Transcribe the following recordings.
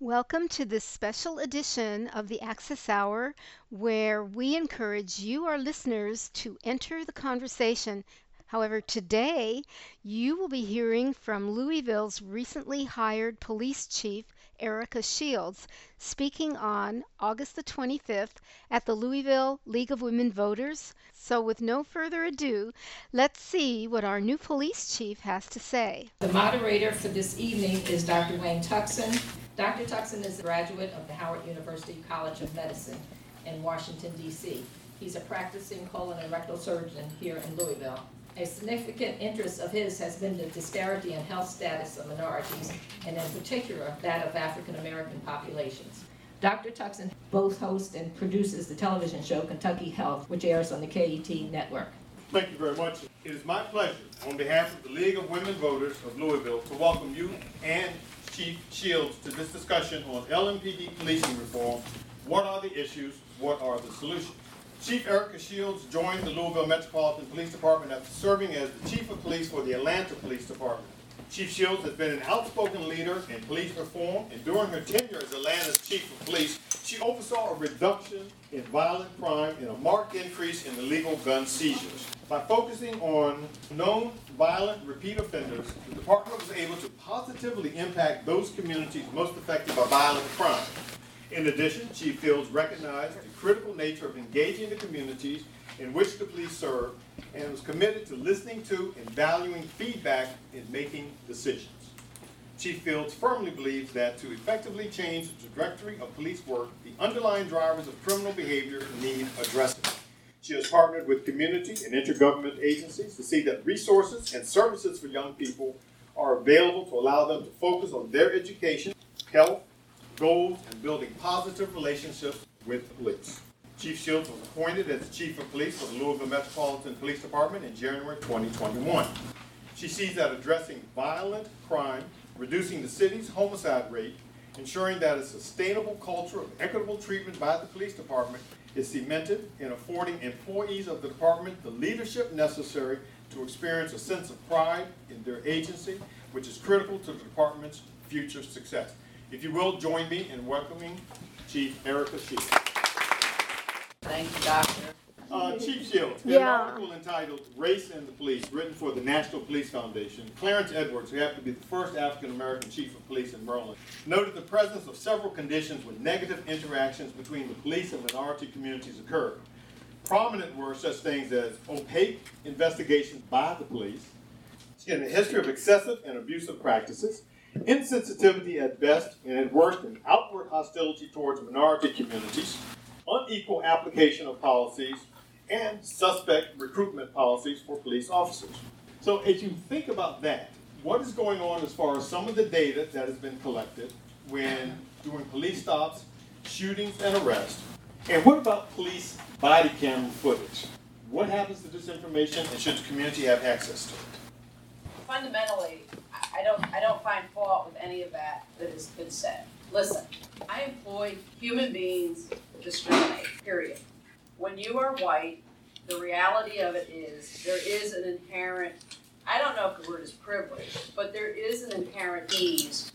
Welcome to this special edition of the Access Hour, where we encourage you, our listeners, to enter the conversation. However, today you will be hearing from Louisville's recently hired police chief, Erika Shields, speaking on August the 25th at the Louisville League of Women Voters. So, with no further ado, let's see what our new police chief has to say. The moderator for this evening is Dr. Wayne Tuckson. Dr. Tuckson is a graduate of the Howard University College of Medicine in Washington, D.C. He's a practicing colon and rectal surgeon here in Louisville. A significant interest of his has been the disparity in health status of minorities, and in particular, that of African American populations. Dr. Tuckson both hosts and produces the television show Kentucky Health, which airs on the KET network. Thank you very much. It is my pleasure, on behalf of the League of Women Voters of Louisville, to welcome you and Chief Shields to this discussion on LMPD policing reform. What are the issues? What are the solutions? Chief Erika Shields joined the Louisville Metropolitan Police Department after serving as the Chief of Police for the Atlanta Police Department. Chief Shields has been an outspoken leader in police reform, and during her tenure as Atlanta's Chief of Police, she oversaw a reduction in violent crime and a marked increase in illegal gun seizures. By focusing on known violent repeat offenders, the department was able to positively impact those communities most affected by violent crime. In addition, Chief Shields recognized the critical nature of engaging the communities in which the police serve and was committed to listening to and valuing feedback in making decisions. Chief Shields firmly believes that to effectively change the trajectory of police work, the underlying drivers of criminal behavior need addressing. She has partnered with community and intergovernment agencies to see that resources and services for young people are available to allow them to focus on their education, health, goals, and building positive relationships with the police. Chief Shields was appointed as Chief of Police for the Louisville Metropolitan Police Department in January 2021. She sees that addressing violent crime, reducing the city's homicide rate, ensuring that a sustainable culture of equitable treatment by the police department is cemented in affording employees of the department the leadership necessary to experience a sense of pride in their agency, which is critical to the department's future success. If you will, join me in welcoming Chief Erika Shields. Thank you, Doctor. Uh, Chief Shields, in an article entitled Race and the Police, written for the National Police Foundation, Clarence Edwards, who happened to be the first African American chief of police in Maryland, noted the presence of several conditions when negative interactions between the police and minority communities occurred. Prominent were such things as opaque investigations by the police, in a history of excessive and abusive practices, insensitivity at best and at worst, an outward hostility towards minority communities, unequal application of policies, and suspect recruitment policies for police officers. So, as you think about that, what is going on as far as some of the data that has been collected when doing police stops, shootings, and arrests? And what about police body camera footage? What happens to this information, and should the community have access to it? fundamentally, I- don't, I don't find fault with any of that that has been said. Listen, I employ human beings to discriminate, period. When you are white, the reality of it is, there is an inherent, I don't know if the word is privilege, but there is an inherent ease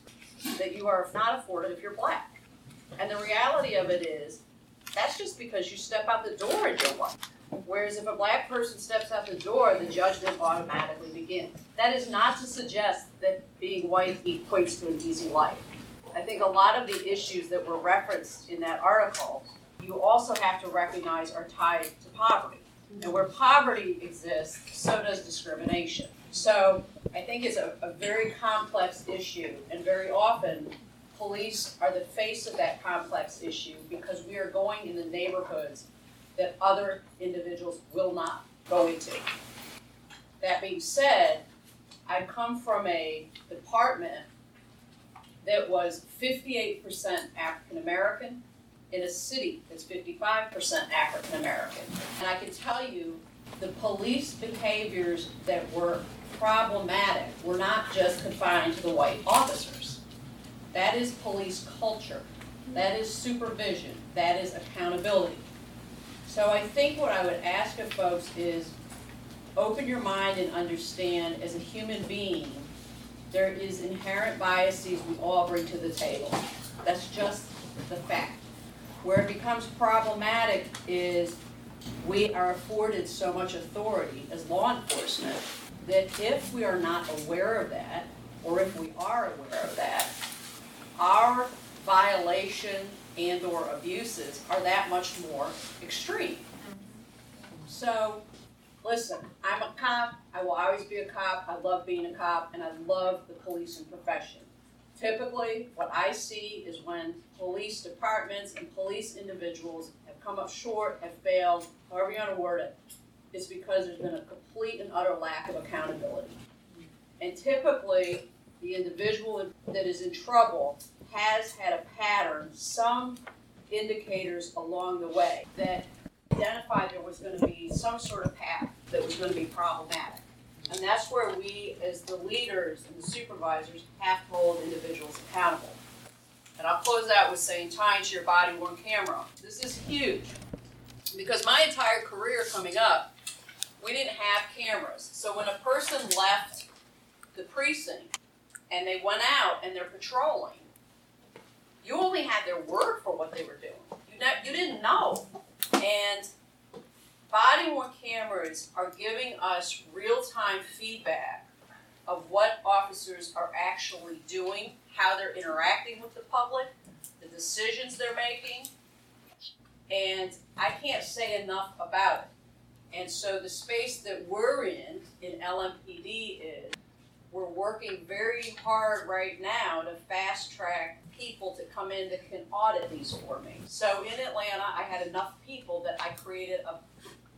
that you are not afforded if you're black. And the reality of it is, that's just because you step out the door and you're white. Whereas if a black person steps out the door, the judgment automatically begins. That is not to suggest that being white equates to an easy life. I think a lot of the issues that were referenced in that article, you also have to recognize are tied to poverty. And where poverty exists, so does discrimination. So I think it's a, a very complex issue, and very often, police are the face of that complex issue because we are going in the neighborhoods that other individuals will not go into. That being said, I come from a department that was fifty-eight percent African American in a city that's fifty-five percent African American. And I can tell you, the police behaviors that were problematic were not just confined to the white officers. That is police culture, that is supervision, that is accountability. So I think what I would ask of folks is, open your mind and understand, as a human being, there is inherent biases we all bring to the table. That's Where it becomes problematic is we are afforded so much authority as law enforcement that if we are not aware of that, or if we are aware of that, our violation and/or abuses are that much more extreme. So, listen, I'm a cop, I will always be a cop, I love being a cop, and I love the policing profession. Typically, what I see is when police departments and police individuals have come up short, have failed, however you wanna word it, it's because there's been a complete and utter lack of accountability. And typically, the individual that is in trouble has had a pattern, some indicators along the way that identified there was gonna be some sort of path that was gonna be problematic. And that's where we, as the leaders and the supervisors, have to hold individuals accountable. And I'll close out with saying tying to your body one camera. This is huge. Because my entire career coming up, we didn't have cameras. So when a person left the precinct and they went out and they're patrolling, you only had their word for what they were doing. You, not, you didn't know. And body worn cameras are giving us real time feedback of what officers are actually doing, how they're interacting with the public, the decisions they're making. And I can't say enough about it. And so the space that we're in, in LMPD, is we're working very hard right now to fast track people to come in that can audit these for me. So in Atlanta, I had enough people that I created a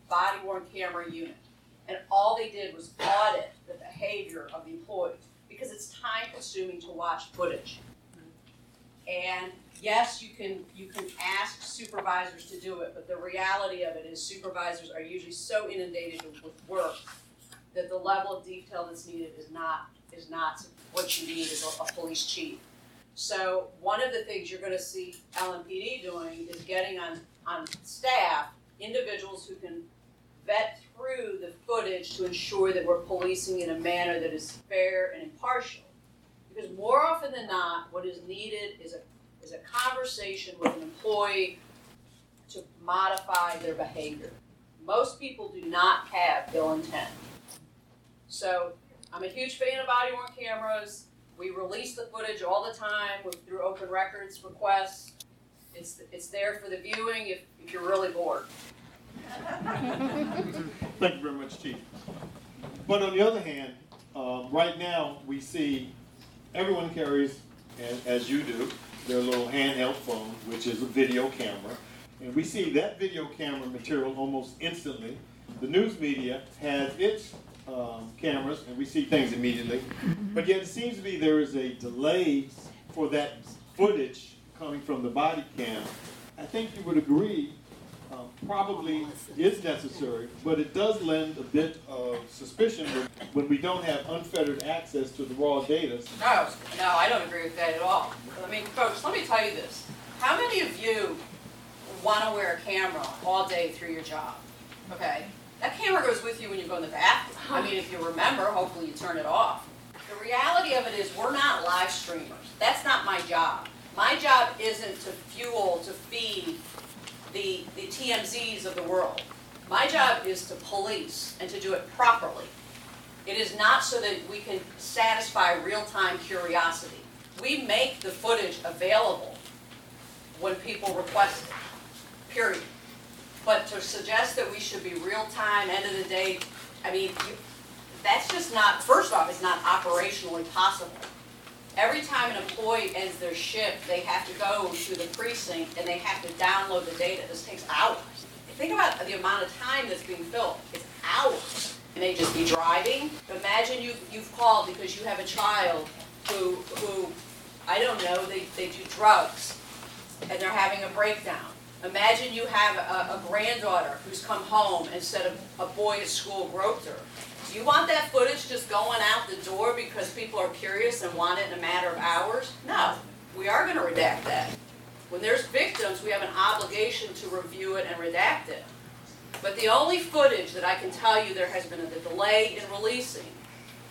body worn camera unit. And all they did was audit the behavior of the employees because it's time consuming to watch footage. And yes, you can you can ask supervisors to do it, but the reality of it is supervisors are usually so inundated with work that the level of detail that's needed is not is not what you need as a, a police chief. So one of the things you're gonna see LMPD doing is getting on, on staff, individuals who can vet through the footage to ensure that we're policing in a manner that is fair and impartial. Because more often than not, what is needed is a, is a conversation with an employee to modify their behavior. Most people do not have ill intent. So I'm a huge fan of body worn cameras. We release the footage all the time with, through open records requests. It's, it's there for the viewing if, if you're really bored. Thank you very much, Chief. But on the other hand, um, right now, we see everyone carries, as, as you do, their little handheld phone, which is a video camera. And we see that video camera material almost instantly. The news media has its um, cameras, and we see things immediately. But yet, it seems to be there is a delay for that footage coming from the body cam. I think you would agree uh, probably is necessary, but it does lend a bit of suspicion when- when we don't have unfettered access to the raw data. No, no, I don't agree with that at all. I mean, folks, let me tell you this. How many of you want to wear a camera all day through your job? Okay? That camera goes with you when you go in the bathroom. I mean, if you remember, hopefully you turn it off. The reality of it is we're not live streamers. That's not my job. My job isn't to fuel, to feed the, the TMZs of the world. My job is to police and to do it properly. It is not so that we can satisfy real-time curiosity. We make the footage available when people request it, period. But to suggest that we should be real-time, end of the day, I mean, you- that's just not, first off, it's not operationally possible. Every time an employee ends their shift, they have to go to the precinct and they have to download the data. This takes hours. Think about the amount of time that's being filled. It's hours. And they just be driving. Imagine you, you've called because you have a child who, who, I don't know, they, they do drugs and they're having a breakdown. Imagine you have a, a granddaughter who's come home and said a, boy at school groped her. Do you want that footage just going out the door because people are curious and want it in a matter of hours? No, we are gonna redact that. When there's victims, we have an obligation to review it and redact it. But the only footage that I can tell you there has been a delay in releasing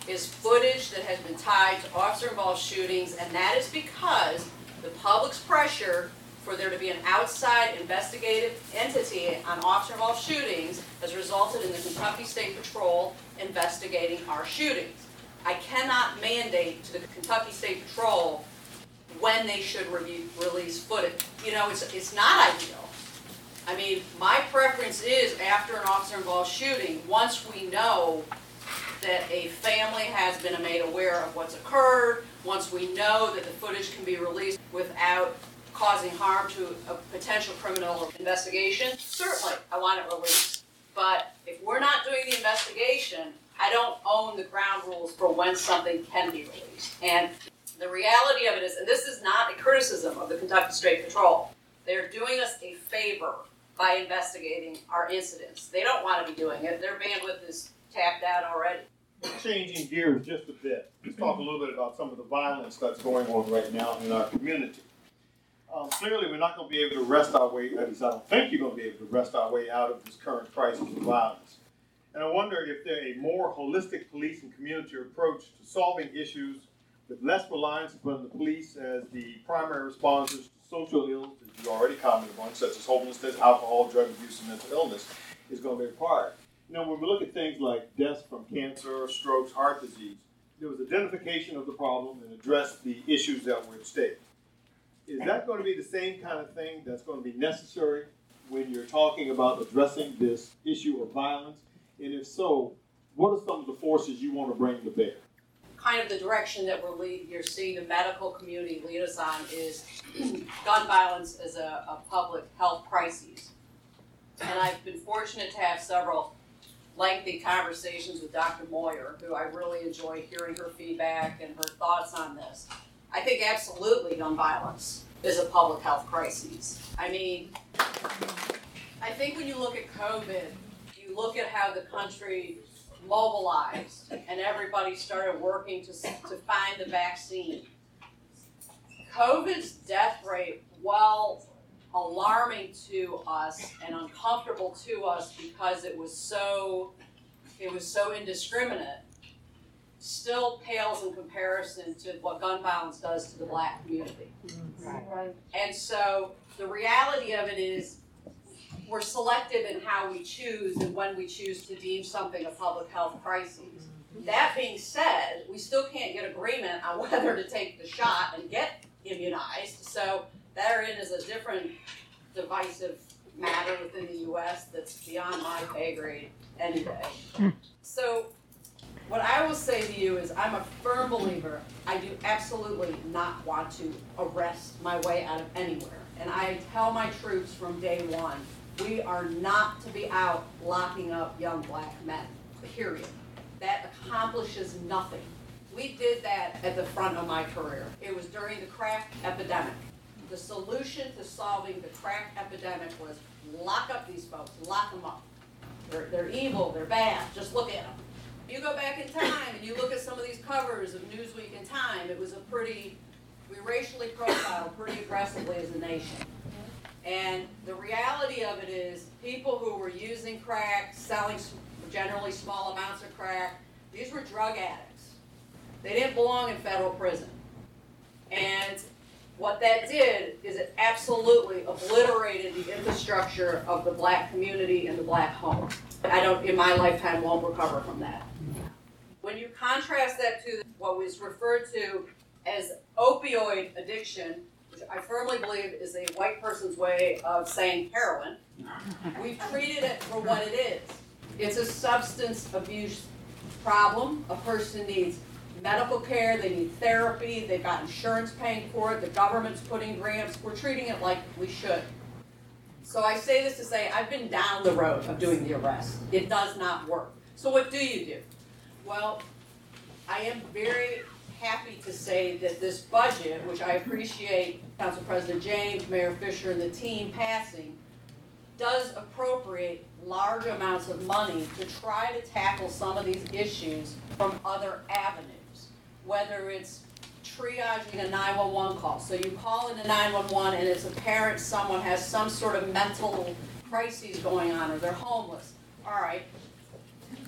is footage that has been tied to officer-involved shootings, and that is because the public's pressure for there to be an outside investigative entity on officer-involved shootings has resulted in the Kentucky State Patrol investigating our shootings. I cannot mandate to the Kentucky State Patrol when they should review, release footage. You know, it's, it's not ideal. I mean, my preference is after an officer-involved shooting, once we know that a family has been made aware of what's occurred, once we know that the footage can be released without causing harm to a potential criminal investigation, certainly, I want it released. But if we're not doing the investigation, I don't own the ground rules for when something can be released. And the reality of it is, and this is not a criticism of the Kentucky State Patrol, they're doing us a favor by investigating our incidents. They don't want to be doing it, their bandwidth is tapped out already. Changing gears just a bit, let's talk a little bit about some of the violence that's going on right now in our community. Um, clearly, we're not gonna be able to rest our way, at least I don't think you're gonna be able to wrest our way out of this current crisis of violence. And I wonder if there a more holistic police and community approach to solving issues with less reliance upon the police as the primary responders to social ills that you already commented on, such as homelessness, alcohol, drug abuse, and mental illness, is gonna be required. You know, when we look at things like deaths from cancer, strokes, heart disease, there was identification of the problem and addressed the issues that were at stake. Is that going to be the same kind of thing that's going to be necessary when you're talking about addressing this issue of violence? And if so, what are some of the forces you want to bring to bear? kind of the direction that we're lead, you're seeing the medical community lead us on is gun violence as a, a public health crisis. And I've been fortunate to have several lengthy conversations with Dr. Moyer, who I really enjoy hearing her feedback and her thoughts on this. I think absolutely gun violence is a public health crisis. I mean, I think when you look at COVID, you look at how the country mobilized and everybody started working to, to find the vaccine. COVID's death rate, while alarming to us and uncomfortable to us because it was so it was so indiscriminate, still pales in comparison to what gun violence does to the black community. Right. And so the reality of it is we're selective in how we choose and when we choose to deem something a public health crisis. That being said, we still can't get agreement on whether to take the shot and get immunized. So therein is a different divisive matter within the US that's beyond my pay grade any day. Hmm. So what I will say to you is I'm a firm believer, I do absolutely not want to arrest my way out of anywhere. And I tell my troops from day one, we are not to be out locking up young black men, period. That accomplishes nothing. We did that at the front of my career. It was during the crack epidemic. The solution to solving the crack epidemic was lock up these folks, lock them up. They're, they're evil, they're bad, just look at them. You go back in time and you look at some of these covers of Newsweek and Time, it was a pretty, we racially profiled pretty aggressively as a nation. And the reality of it is, people who were using crack, selling generally small amounts of crack, these were drug addicts. They didn't belong in federal prison. And what that did is it absolutely obliterated the infrastructure of the black community and the black home. I don't, in my lifetime, won't recover from that. When you contrast that to what was referred to as opioid addiction, which I firmly believe is a white person's way of saying heroin, we've treated it for what it is. It's a substance abuse problem. A person needs medical care, they need therapy, they've got insurance paying for it, the government's putting grants, we're treating it like we should. So I say this to say, I've been down the road of doing the arrest. It does not work. So what do you do? Well, I am very happy to say that this budget, which I appreciate Council President James, Mayor Fischer, and the team passing, does appropriate large amounts of money to try to tackle some of these issues from other avenues. Whether it's triaging a 911 call. So you call into 911 and it's apparent someone has some sort of mental crises going on or they're homeless. All right.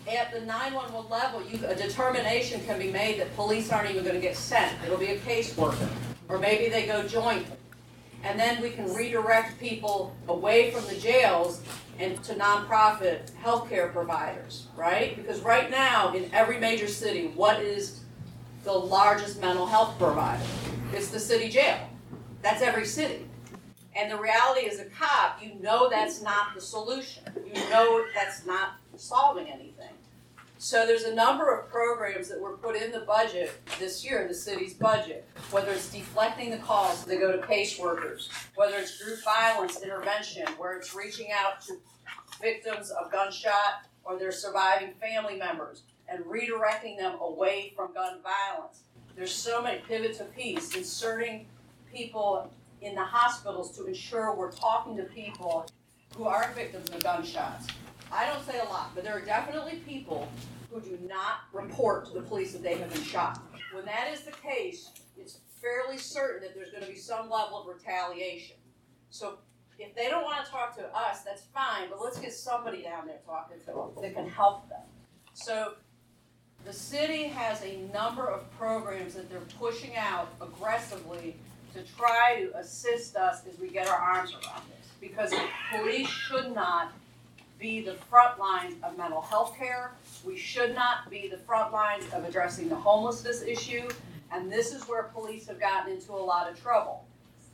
At the 911 level, you, a determination can be made that police aren't even going to get sent. It'll be a caseworker. Or maybe they go joint. And then we can redirect people away from the jails and to nonprofit healthcare providers, right? Because right now, in every major city, what is the largest mental health provider? It's the city jail. That's every city. And the reality is, a cop, you know that's not the solution. You know that's not solving anything. So there's a number of programs that were put in the budget this year, the city's budget, whether it's deflecting the calls that go to PACE workers, whether it's group violence intervention, where it's reaching out to victims of gunshot or their surviving family members and redirecting them away from gun violence. There's so many pivot to peace, inserting people in the hospitals to ensure we're talking to people who are victims of gunshots. I don't say a lot, but there are definitely people who do not report to the police that they have been shot. When that is the case, it's fairly certain that there's going to be some level of retaliation. So if they don't want to talk to us, that's fine, but let's get somebody down there talking to them that can help them. So the city has a number of programs that they're pushing out aggressively to try to assist us as we get our arms around this. Because police should not be the front lines of mental health care. We should not be the front lines of addressing the homelessness issue. And this is where police have gotten into a lot of trouble.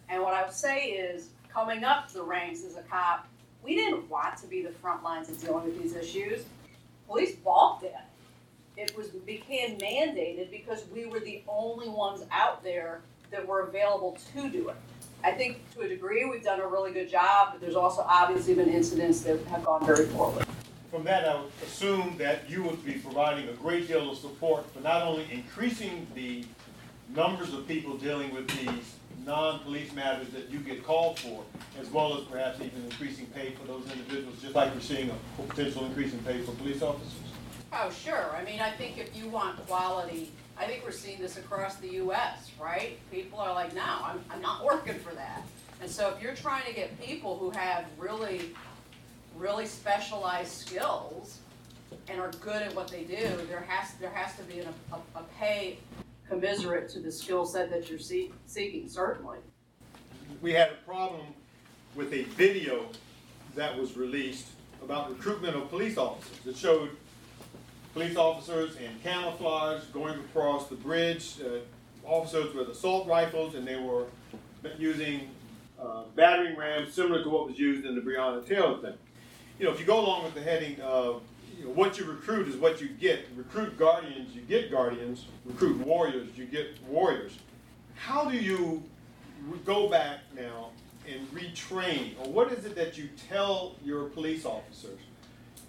And what I would say is, coming up the ranks as a cop, we didn't want to be the front lines of dealing with these issues. Police balked at it. It was became mandated because we were the only ones out there that were available to do it. I think to a degree we've done a really good job, but there's also obviously been incidents that have gone very poorly. From that, I would assume that you would be providing a great deal of support for not only increasing the numbers of people dealing with these non-police matters that you get called for, as well as perhaps even increasing pay for those individuals, just like we're seeing a potential increase in pay for police officers? Oh, sure. I mean, I think if you want quality, I think we're seeing this across the US, right? People are like, no, I'm, I'm not working for that. And so if you're trying to get people who have really, really specialized skills and are good at what they do, there has, there has to be an, a, a pay commiserate to the skill set that you're see, seeking, certainly. We had a problem with a video that was released about recruitment of police officers. It showed police officers in camouflage going across the bridge, uh, officers with assault rifles, and they were using uh, battering rams similar to what was used in the Breonna Taylor thing. You know, if you go along with the heading of you know, what you recruit is what you get. Recruit guardians, you get guardians. Recruit warriors, you get warriors. How do you go back now and retrain, or what is it that you tell your police officers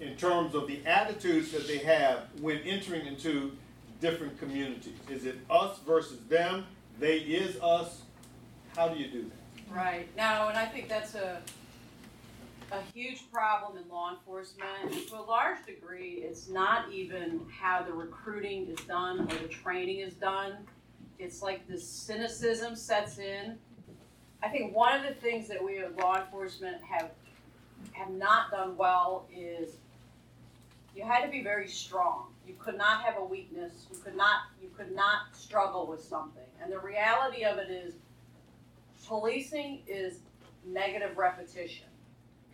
in terms of the attitudes that they have when entering into different communities? Is it us versus them? They is us? How do you do that? Right. Now, and I think that's a a huge problem in law enforcement. To a large degree, it's not even how the recruiting is done or the training is done. It's like the cynicism sets in. I think one of the things that we as law enforcement have have not done well is you had to be very strong. You could not have a weakness. You could not you could not struggle with something. And the reality of it is policing is negative repetition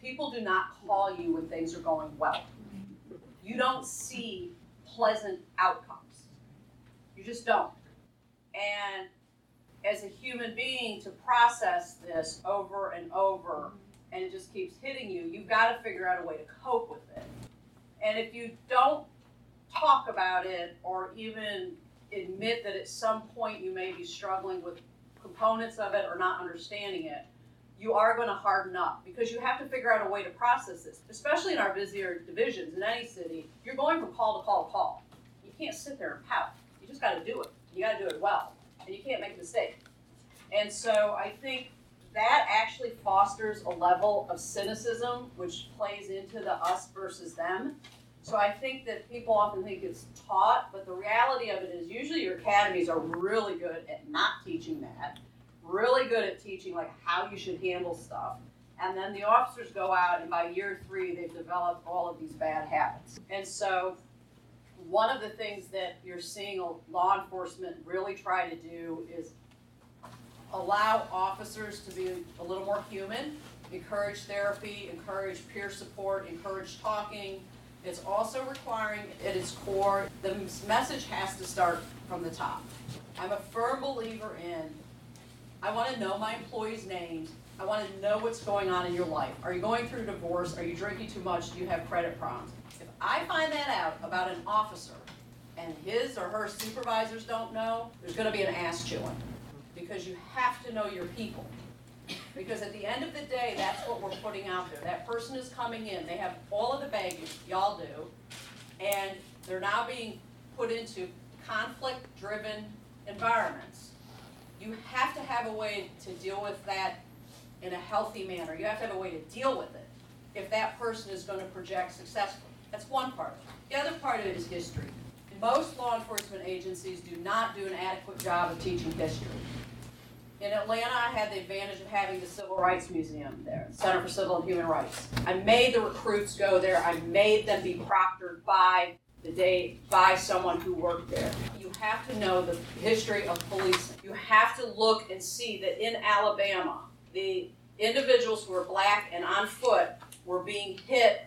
people do not call you when things are going well. You don't see pleasant outcomes. You just don't. And as a human being, to process this over and over, and it just keeps hitting you, you've got to figure out a way to cope with it. And if you don't talk about it or even admit that at some point you may be struggling with components of it or not understanding it, you are going to harden up because you have to figure out a way to process this, especially in our busier divisions in any city. You're going from call to call to call. You can't sit there and pout. You just got to do it. You got to do it well, and you can't make a mistake. And so I think that actually fosters a level of cynicism, which plays into the us versus them. So I think that people often think it's taught, but the reality of it is usually your academies are really good at not teaching that really good at teaching like how you should handle stuff. And then the officers go out, and by year three, they've developed all of these bad habits. And so, one of the things that you're seeing law enforcement really try to do is allow officers to be a little more human, encourage therapy, encourage peer support, encourage talking. It's also requiring at its core, the message has to start from the top. I'm a firm believer in, I want to know my employees' names. I want to know what's going on in your life. Are you going through a divorce? Are you drinking too much? Do you have credit problems? If I find that out about an officer and his or her supervisors don't know, there's going to be an ass chewing because you have to know your people. Because at the end of the day, that's what we're putting out there. That person is coming in, they have all of the baggage, y'all do, and they're now being put into conflict-driven environments. You have to have a way to deal with that in a healthy manner. You have to have a way to deal with it if that person is going to project successfully. That's one part. The other part of it is history. Most law enforcement agencies do not do an adequate job of teaching history. In Atlanta, I had the advantage of having the Civil Rights Museum there, Center for Civil and Human Rights. I made the recruits go there. I made them be proctored by the day by someone who worked there. You have to know the history of policing. You have to look and see that in Alabama, the individuals who were black and on foot were being hit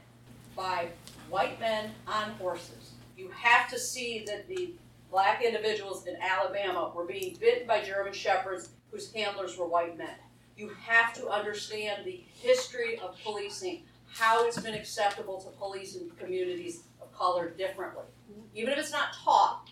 by white men on horses. You have to see that the black individuals in Alabama were being bitten by German shepherds whose handlers were white men. You have to understand the history of policing, how it's been acceptable to police in communities of color differently. Even if it's not taught,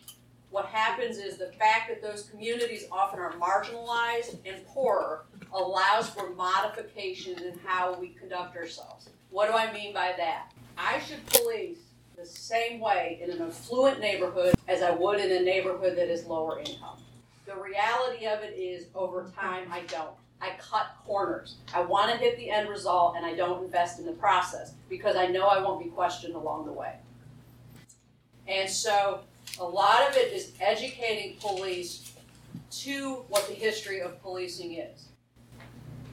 what happens is the fact that those communities often are marginalized and poorer allows for modifications in how we conduct ourselves. What do I mean by that? I should police the same way in an affluent neighborhood as I would in a neighborhood that is lower income. The reality of it is, over time, I don't. I cut corners. I want to hit the end result and I don't invest in the process because I know I won't be questioned along the way. And so a lot of it is educating police to what the history of policing is.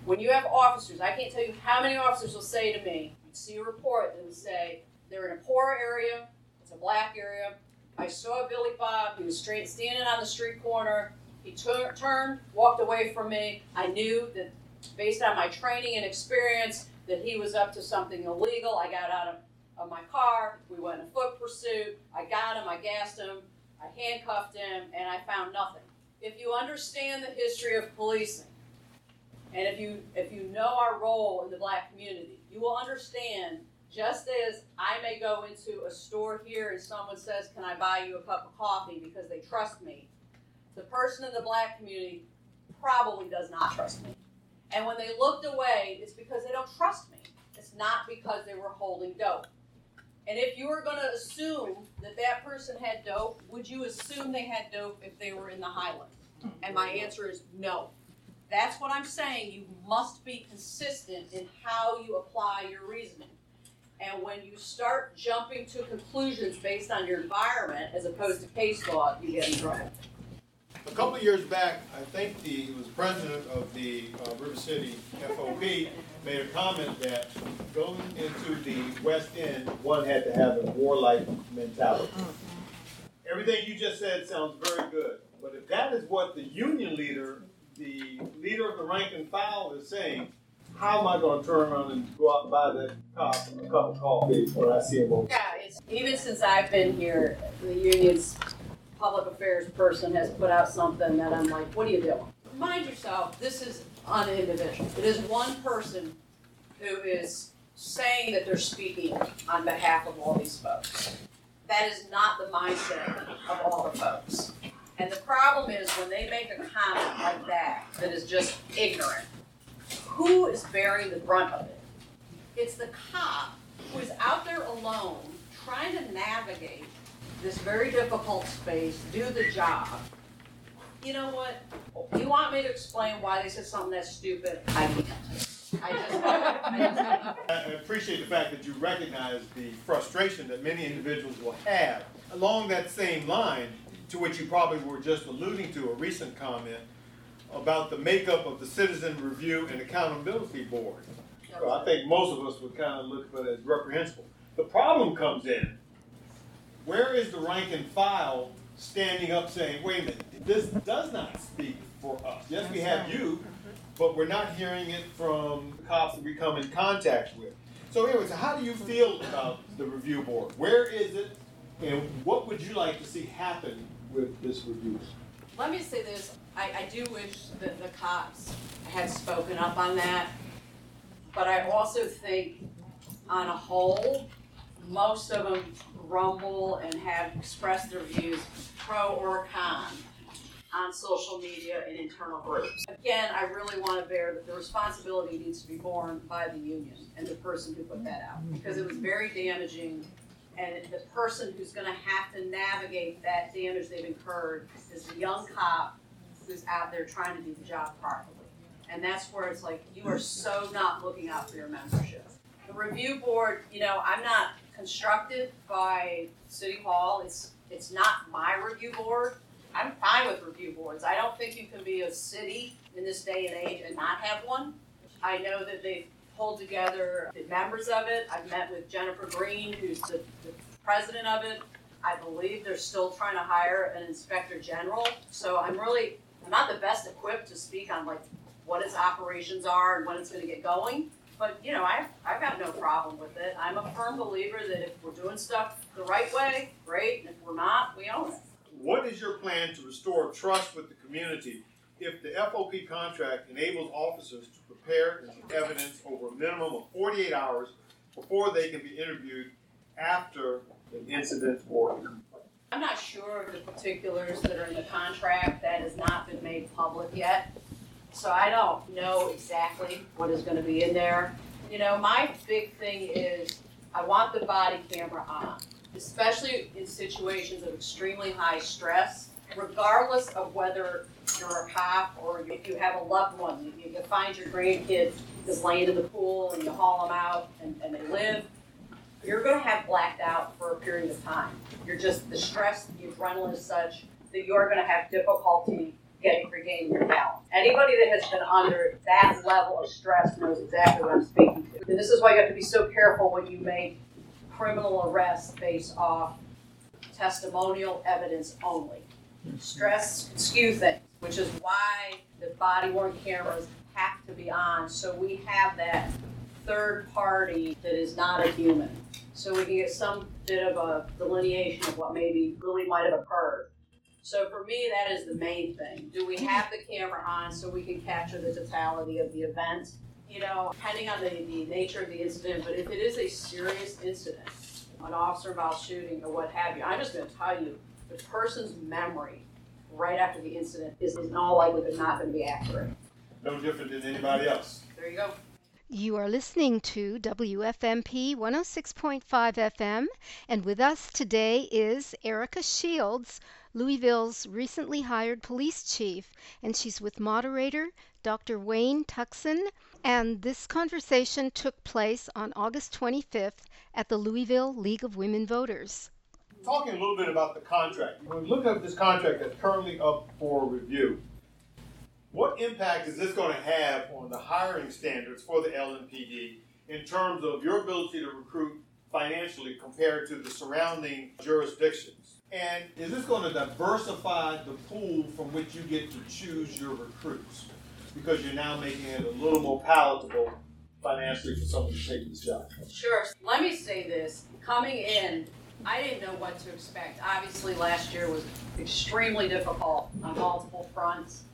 When you have officers, I can't tell you how many officers will say to me, see a report will say, they're in a poor area, it's a black area. I saw Billy Bob, he was straight, standing on the street corner, he tur- turned, walked away from me. I knew that based on my training and experience that he was up to something illegal. I got out of, of my car. We went in foot pursuit. I got him. I gassed him. I handcuffed him, and I found nothing. If you understand the history of policing, and if you if you know our role in the black community, you will understand. Just as I may go into a store here and someone says, "Can I buy you a cup of coffee?" because they trust me, the person in the black community probably does not trust me. And when they looked away, it's because they don't trust me. It's not because they were holding dope. And if you were going to assume that that person had dope, would you assume they had dope if they were in the Highlands? And my answer is no. That's what I'm saying. You must be consistent in how you apply your reasoning. And when you start jumping to conclusions based on your environment as opposed to case law, you get in trouble. A couple of years back, I think the, he was president of the uh, River City FOP, made a comment that going into the West End, one had to have a warlike mentality. Everything you just said sounds very good, but if that is what the union leader, the leader of the rank and file is saying, how am I gonna turn around and go out and buy that cop a cup of coffee when I see him over? Yeah, it's, even since I've been here, the union's public affairs person has put out something that I'm like, what are you doing? Remind yourself, this is on an individual. It is one person who is saying that they're speaking on behalf of all these folks. That is not the mindset of all the folks. And the problem is when they make a comment like that, that is just ignorant, who is bearing the brunt of it? It's the cop who is out there alone trying to navigate this very difficult space, do the job. You know what? You want me to explain why they said something that's stupid? I can't. I just, I just. I appreciate the fact that you recognize the frustration that many individuals will have. Along that same line, to which you probably were just alluding to, a recent comment about the makeup of the Citizen Review and Accountability Board. So I think most of us would kind of look at it as reprehensible. The problem comes in, where is the rank and file standing up saying, wait a minute, this does not speak for us. Yes, we have you, but we're not hearing it from the cops that we come in contact with. So anyways, how do you feel about the review board? Where is it? And what would you like to see happen with this review? Let me say this, I, I do wish that the cops had spoken up on that. But I also think on a whole, most of them grumble and have expressed their views pro or con on social media and internal groups. Again, I really want to bear that the responsibility needs to be borne by the union and the person who put that out. Because it was very damaging and the person who's gonna have to navigate that damage they've incurred is the young cop who's out there trying to do the job properly. And that's where it's like, you are so not looking out for your membership. The review board, you know, I'm not constructed by City Hall, it's, it's not my review board. I'm fine with review boards, I don't think you can be a city in this day and age and not have one. I know that they've pulled together the members of it, I've met with Jennifer Green, who's the, the president of it. I believe they're still trying to hire an inspector general, so I'm really, I'm not the best equipped to speak on like what its operations are and when it's gonna get going. But, you know, I've, I've got no problem with it. I'm a firm believer that if we're doing stuff the right way, great, and if we're not, we own it. What is your plan to restore trust with the community if the FOP contract enables officers to prepare evidence over a minimum of forty-eight hours before they can be interviewed after an incident or? I'm not sure of the particulars that are in the contract, that has not been made public yet. So I don't know exactly what is gonna be in there. You know, my big thing is, I want the body camera on, especially in situations of extremely high stress, regardless of whether you're a cop or if you have a loved one, you, you find your grandkid is laying in the pool and you haul them out and, and they live, you're gonna have blacked out for a period of time. You're just, the stress, the adrenaline is such that you're gonna have difficulty getting regaining your balance. Anybody that has been under that level of stress knows exactly what I'm speaking to. And this is why you have to be so careful when you make criminal arrests based off testimonial evidence only. Stress skew things, which is why the body worn cameras have to be on, so we have that third party that is not a human. So we can get some bit of a delineation of what maybe really might have occurred. So for me, that is the main thing. Do we have the camera on so we can capture the totality of the event? You know, depending on the, the nature of the incident, but if it is a serious incident, an officer involved shooting or what have you, I'm just gonna tell you, the person's memory right after the incident is in all likelihood not gonna be accurate. No different than anybody else. There you go. You are listening to WFMP 106.5 FM, and with us today is Erika Shields, Louisville's recently hired police chief, and she's with moderator Dr. Wayne Tuckson. And this conversation took place on August 25th at the Louisville League of Women Voters. Talking a little bit about the contract. When we look at this contract that's currently up for review, what impact is this going to have on the hiring standards for the LMPD in terms of your ability to recruit financially compared to the surrounding jurisdictions? And is this going to diversify the pool from which you get to choose your recruits? Because you're now making it a little more palatable financially for someone to take this job. Sure. Let me say this. Coming in, I didn't know what to expect. Obviously, last year was extremely difficult on multiple fronts.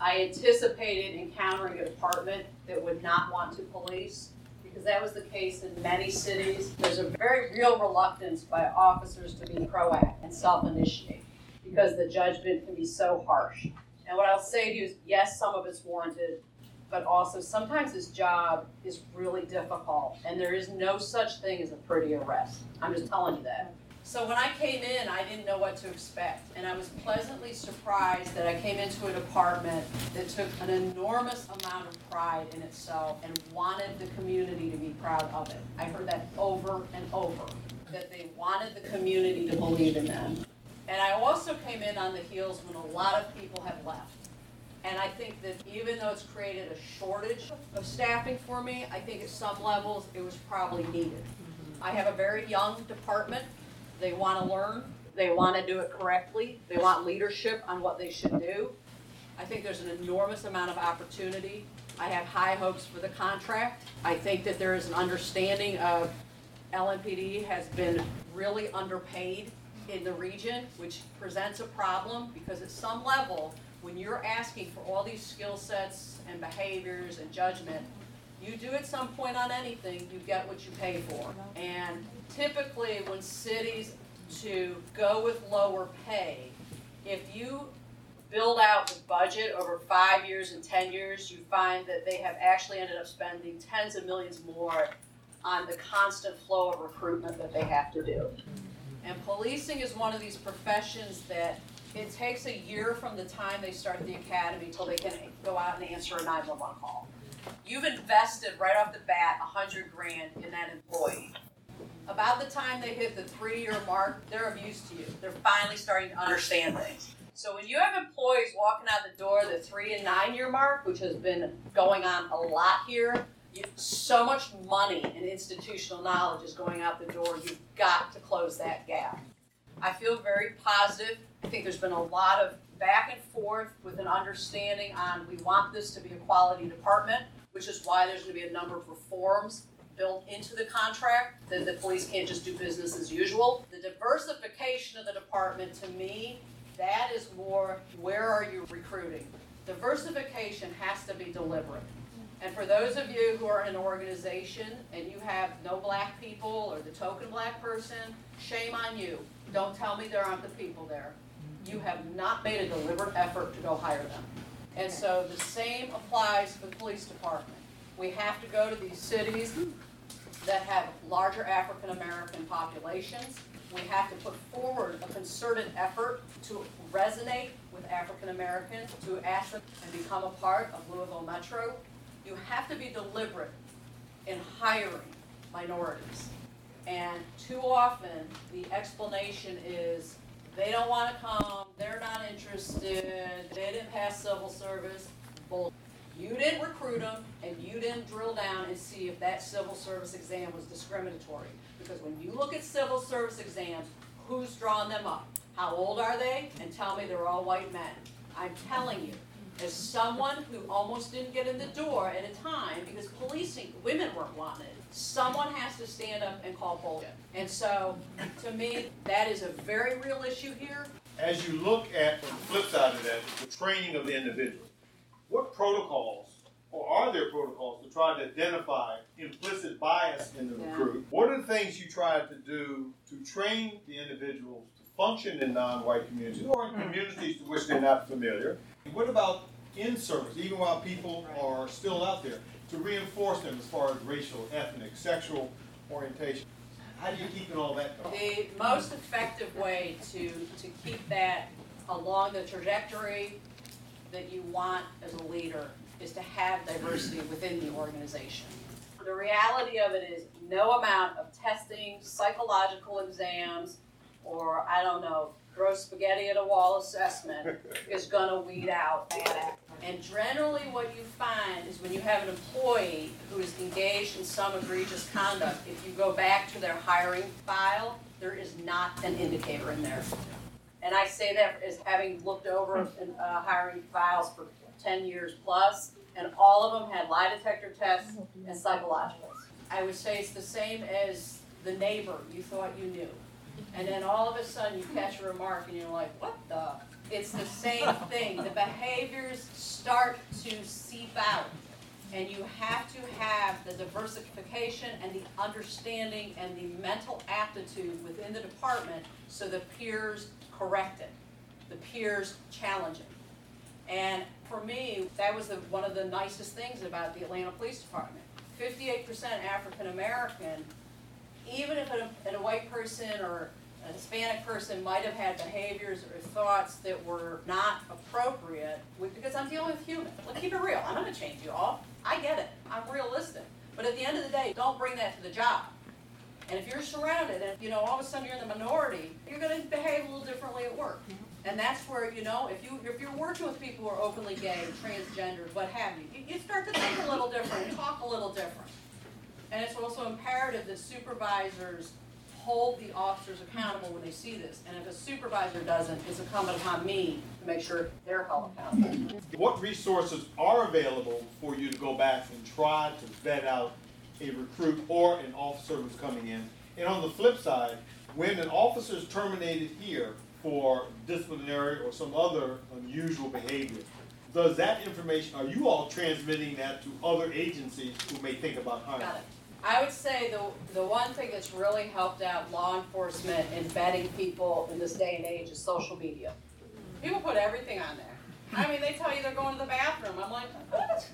I anticipated encountering a department that would not want to police because that was the case in many cities. There's a very real reluctance by officers to be proactive and self-initiate because the judgment can be so harsh. And what I'll say to you is, yes, some of it's warranted, but also sometimes this job is really difficult, and there is no such thing as a pretty arrest. I'm just telling you that. So when I came in, I didn't know what to expect, and I was pleasantly surprised that I came into a department that took an enormous amount of pride in itself and wanted the community to be proud of it. I heard that over and over, that they wanted the community to believe in them. And I also came in on the heels when a lot of people had left. And I think that even though it's created a shortage of staffing for me, I think at some levels it was probably needed. I have a very young department. They want to learn. They want to do it correctly. They want leadership on what they should do. I think there's an enormous amount of opportunity. I have high hopes for the contract. I think that there is an understanding of LMPD has been really underpaid in the region, which presents a problem because at some level, when you're asking for all these skill sets and behaviors and judgment, you do at some point on anything, you get what you pay for. And typically, when cities to go with lower pay, if you build out the budget over five years and ten years, you find that they have actually ended up spending tens of millions more on the constant flow of recruitment that they have to do. And policing is one of these professions that it takes a year from the time they start the academy till they can go out and answer a nine-one-one call. You've invested right off the bat a hundred grand in that employee. About the time they hit the three-year mark, they're of use to you. They're finally starting to understand things. So when you have employees walking out the door the three and nine-year mark, which has been going on a lot here, you, so much money and institutional knowledge is going out the door. You've got to close that gap. I feel very positive. I think there's been a lot of back and forth with an understanding on we want this to be a quality department, which is why there's going to be a number of reforms built into the contract that the police can't just do business as usual. The diversification of the department, to me, that is more where are you recruiting? Diversification has to be deliberate. And for those of you who are in an organization and you have no black people or the token black person, shame on you. Don't tell me there aren't the people there. You have not made a deliberate effort to go hire them. And so the same applies to the police department. We have to go to these cities that have larger African American populations. We have to put forward a concerted effort to resonate with African Americans, to ask them and become a part of Louisville Metro. You have to be deliberate in hiring minorities. And too often, the explanation is, they don't wanna come, they're not interested, they didn't pass civil service. You didn't recruit them, and you didn't drill down and see if that civil service exam was discriminatory. Because when you look at civil service exams, who's drawing them up? How old are they? And tell me they're all white men. I'm telling you, as someone who almost didn't get in the door at a time because policing, women weren't wanted, someone has to stand up and call bullshit. And so, to me, that is a very real issue here. As you look at, the flip side of that, the training of the individual, what protocols, or are there protocols to try to identify implicit bias in the Yeah. recruit? What are the things you try to do to train the individuals to function in non-white communities or in hmm. communities to which they're not familiar? What about in service, even while people are still out there, to reinforce them as far as racial, ethnic, sexual orientation? How do you keep it all that going? The most effective way to, to keep that along the trajectory that you want as a leader is to have diversity within the organization. The reality of it is no amount of testing, psychological exams, or I don't know, throw spaghetti at a wall assessment is gonna weed out bad. And generally what you find is when you have an employee who is engaged in some egregious conduct, if you go back to their hiring file, there is not an indicator in there. And I say that as having looked over uh, hiring files for ten years plus, and all of them had lie detector tests and psychologicals. I would say it's the same as the neighbor you thought you knew. And then all of a sudden you catch a remark and you're like, what the? It's the same thing. The behaviors start to seep out. And you have to have the diversification and the understanding and the mental aptitude within the department so the peers correct it, the peers challenge it. And for me, that was the, one of the nicest things about the Atlanta Police Department. Fifty-eight percent African American, even if a, a white person or a Hispanic person might have had behaviors or thoughts that were not appropriate, because I'm dealing with humans. Let's keep it real. I'm gonna change you all. I get it. I'm realistic. But at the end of the day, don't bring that to the job. And if you're surrounded and, you know, all of a sudden you're in the minority, you're gonna behave a little differently at work. Mm-hmm. And that's where, you know, if you, if you're working with people who are openly gay, transgendered, what have you, you, you start to think a little different, talk a little different. And it's also imperative that supervisors hold the officers accountable when they see this. And if a supervisor doesn't, it's incumbent upon me to make sure they're held accountable. What resources are available for you to go back and try to vet out a recruit or an officer who's coming in? And on the flip side, when an officer is terminated here for disciplinary or some other unusual behavior, does that information, are you all transmitting that to other agencies who may think about hiring? Got it. I would say the, the one thing that's really helped out law enforcement in vetting people in this day and age is social media. People put everything on there. I mean, they tell you they're going to the bathroom. I'm like, what?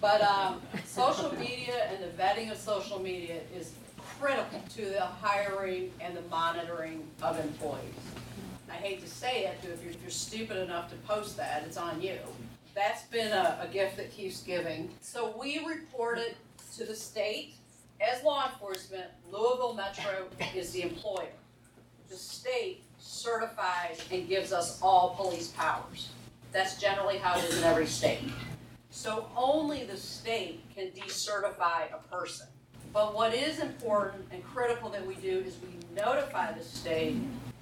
But um, social media and the vetting of social media is critical to the hiring and the monitoring of employees. I hate to say it, but if you're, if you're stupid enough to post that, it's on you. That's been a, a gift that keeps giving. So we report it to the state. As law enforcement, Louisville Metro is the employer. The state certifies and gives us all police powers. That's generally how it is in every state. So only the state can decertify a person. But what is important and critical that we do is we notify the state,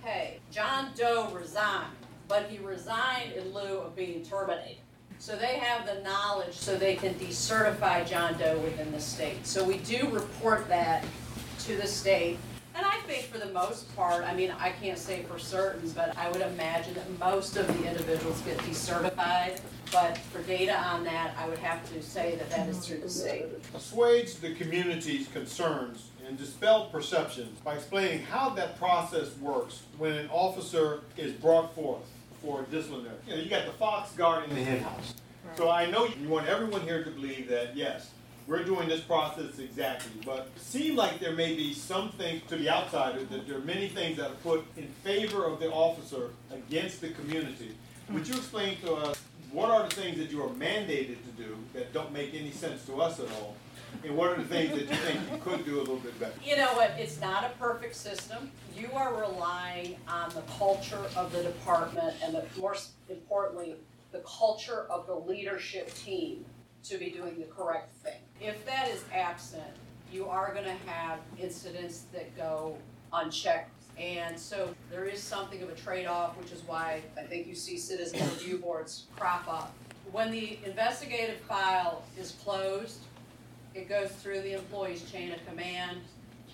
hey, John Doe resigned, but he resigned in lieu of being terminated. So they have the knowledge so they can decertify John Doe within the state. So we do report that to the state. And I think for the most part, I mean, I can't say for certain, but I would imagine that most of the individuals get decertified. But for data on that, I would have to say that that is through the state. assuage the community's concerns and dispel perceptions by explaining how that process works when an officer is brought forth for disciplinary. You know, you got the fox guarding the hen house. So I know you want everyone here to believe that, yes, we're doing this process exactly, but it seems like there may be some things to the outsider, that there are many things that are put in favor of the officer against the community. Would you explain to us, what are the things that you are mandated to do that don't make any sense to us at all? And what are the things that you think you could do a little bit better? You know what, it's not a perfect system. You are relying on the culture of the department and the, more importantly, the culture of the leadership team to be doing the correct thing. If that is absent, you are gonna have incidents that go unchecked. And so there is something of a trade-off, which is why I think you see citizen review boards crop up. When the investigative file is closed, it goes through the employee's chain of command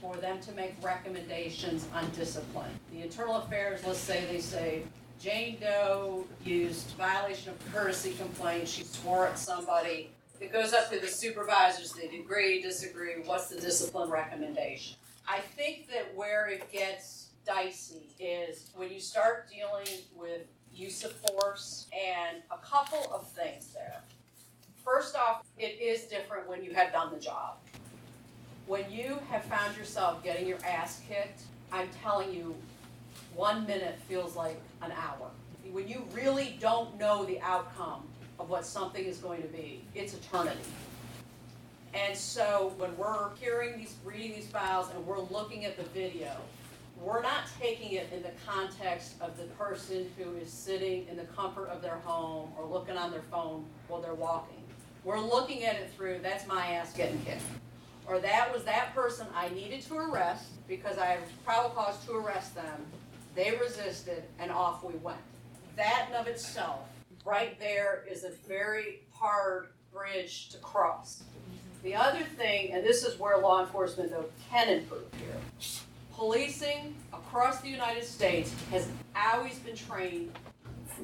for them to make recommendations on discipline. The internal affairs, let's say they say, Jane Doe used violation of courtesy complaint, she swore at somebody. It goes up to the supervisors, they agree, disagree, what's the discipline recommendation? I think that where it gets dicey is when you start dealing with use of force and a couple of things there. First off, it is different when you have done the job. When you have found yourself getting your ass kicked, I'm telling you, one minute feels like an hour. When you really don't know the outcome of what something is going to be, it's eternity. And so when we're hearing these, reading these files and we're looking at the video, we're not taking it in the context of the person who is sitting in the comfort of their home or looking on their phone while they're walking. We're looking at it through, that's my ass getting kicked. Or that was that person I needed to arrest because I have probable cause to arrest them. They resisted and off we went. That in of itself, right there, is a very hard bridge to cross. The other thing, and this is where law enforcement though can improve here. Policing across the United States has always been trained,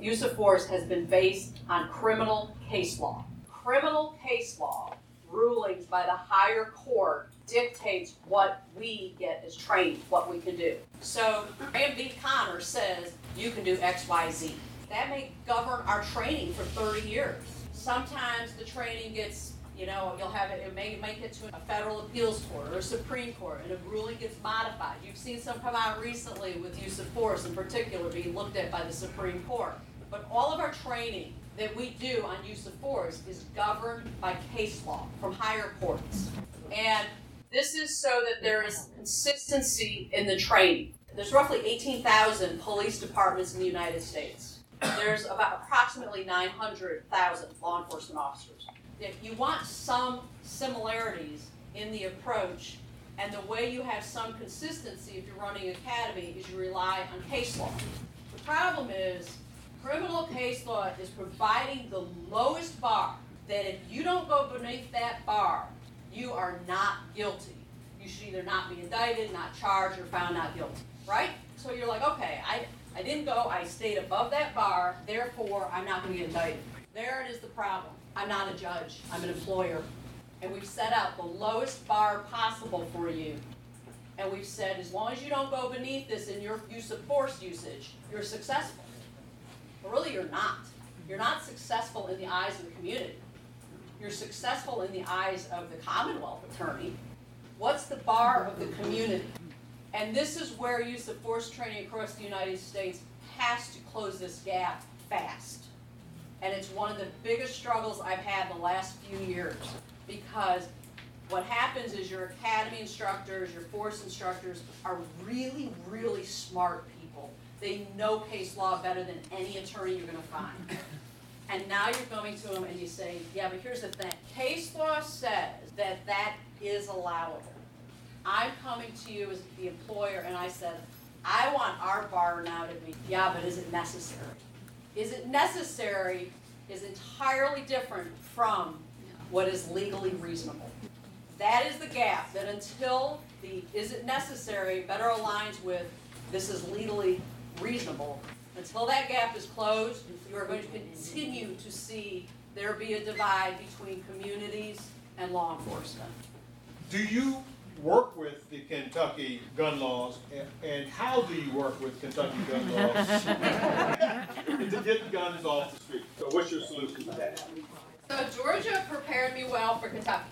use of force has been based on criminal case law. Criminal case law rulings by the higher court dictates what we get as trained, what we can do. So Graham v. Connor says you can do X, Y, Z. That may govern our training for 30 years. Sometimes the training gets, you know, you'll have it, it may make it to a federal appeals court or a Supreme Court, and a ruling gets modified. You've seen some come out recently with use of force in particular being looked at by the Supreme Court. But all of our training that we do on use of force is governed by case law from higher courts. And this is so that there is consistency in the training. There's roughly 18,000 police departments in the United States. There's about approximately 900,000 law enforcement officers. If you want some similarities in the approach, And the way you have some consistency if you're running academy is you rely on case law. The problem is, criminal case law is providing the lowest bar, that if you don't go beneath that bar, you are not guilty. You should either not be indicted, not charged, or found not guilty, right? So you're like, okay, I, I didn't go, I stayed above that bar, therefore I'm not gonna get indicted. There it is the problem. I'm not a judge, I'm an employer. And we've set out the lowest bar possible for you. And we've said, as long as you don't go beneath this in your use of force usage, you're successful. But really, you're not. You're not successful in the eyes of the community. You're successful in the eyes of the Commonwealth attorney. What's the bar of the community? And this is where use of force training across the United States has to close this gap fast. And it's one of the biggest struggles I've had the last few years because what happens is your academy instructors, your force instructors are really, really smart people. They know case law better than any attorney you're gonna find. And now you're going to them and you say, yeah, but here's the thing, case law says that that is allowable. I'm coming to you as the employer and I said, I want our bar now to be, yeah, but is it necessary? Is it necessary is entirely different from what is legally reasonable. That is the gap, that until the is it necessary better aligns with this is legally reasonable, until that gap is closed, you are going to continue to see there be a divide between communities and law enforcement. Do you work with the Kentucky gun laws, and, and how do you work with Kentucky gun laws to get the guns off the street? So what's your solution to that? So Georgia prepared me well for Kentucky.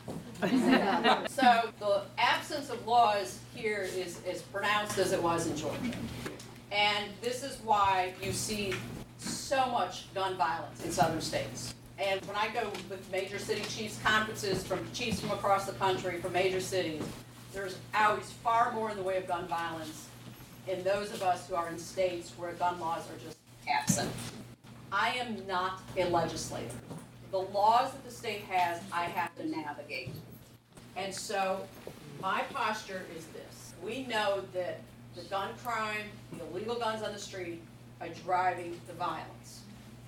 so the absence of laws here is as pronounced as it was in Georgia. And this is why you see so much gun violence in southern states. And when I go with major city chiefs conferences from chiefs from across the country, from major cities, there's always far more in the way of gun violence in those of us who are in states where gun laws are just absent. I am not a legislator. The laws that the state has, I have to navigate. And so my posture is this. We know that the gun crime, the illegal guns on the street are driving the violence.